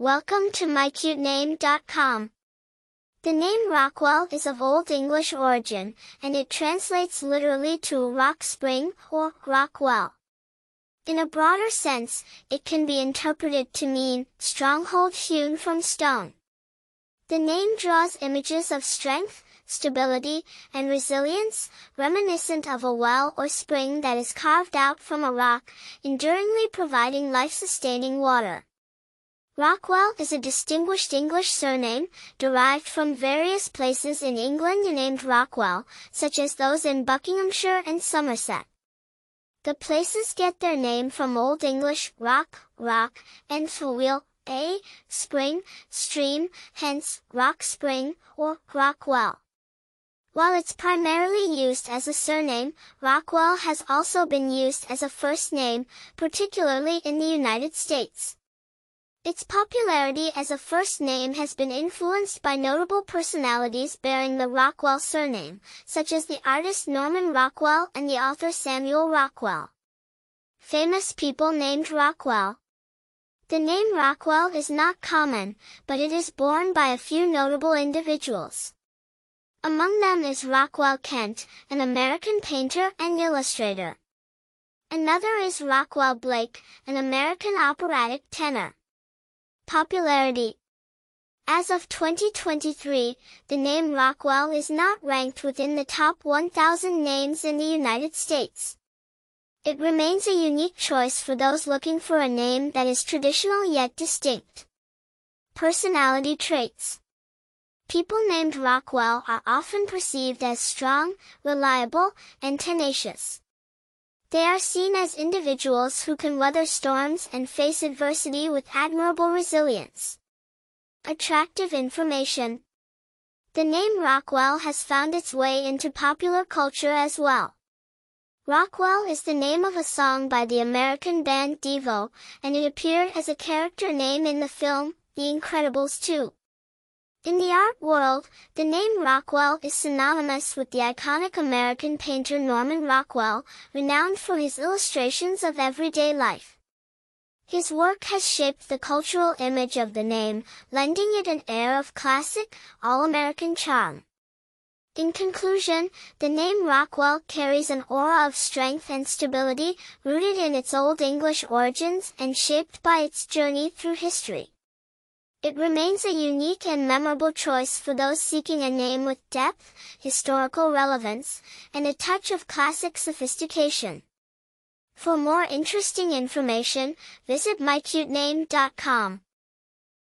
Welcome to mycutename.com. The name Rockwell is of Old English origin, and it translates literally to rock spring or rock well. In a broader sense, it can be interpreted to mean stronghold hewn from stone. The name draws images of strength, stability, and resilience, reminiscent of a well or spring that is carved out from a rock, enduringly providing life-sustaining water. Rockwell is a distinguished English surname, derived from various places in England named Rockwell, such as those in Buckinghamshire and Somerset. The places get their name from Old English rock, rock, and wheel, a, spring, stream, hence, rock spring, or rock well. While it's primarily used as a surname, Rockwell has also been used as a first name, particularly in the United States. Its popularity as a first name has been influenced by notable personalities bearing the Rockwell surname, such as the artist Norman Rockwell and the author Samuel Rockwell. Famous people named Rockwell. The name Rockwell is not common, but it is borne by a few notable individuals. Among them is Rockwell Kent, an American painter and illustrator. Another is Rockwell Blake, an American operatic tenor. Popularity As of 2023, the name Rockwell is not ranked within the top 1,000 names in the United States. It remains a unique choice for those looking for a name that is traditional yet distinct. Personality traits People named Rockwell are often perceived as strong, reliable, and tenacious. They are seen as individuals who can weather storms and face adversity with admirable resilience. Attractive information. The name Rockwell has found its way into popular culture as well. Rockwell is the name of a song by the American band Devo, and it appeared as a character name in the film, The Incredibles 2. In the art world, the name Rockwell is synonymous with the iconic American painter Norman Rockwell, renowned for his illustrations of everyday life. His work has shaped the cultural image of the name, lending it an air of classic, all-American charm. In conclusion, the name Rockwell carries an aura of strength and stability, rooted in its Old English origins and shaped by its journey through history. It remains a unique and memorable choice for those seeking a name with depth, historical relevance, and a touch of classic sophistication. For more interesting information, visit mycutename.com.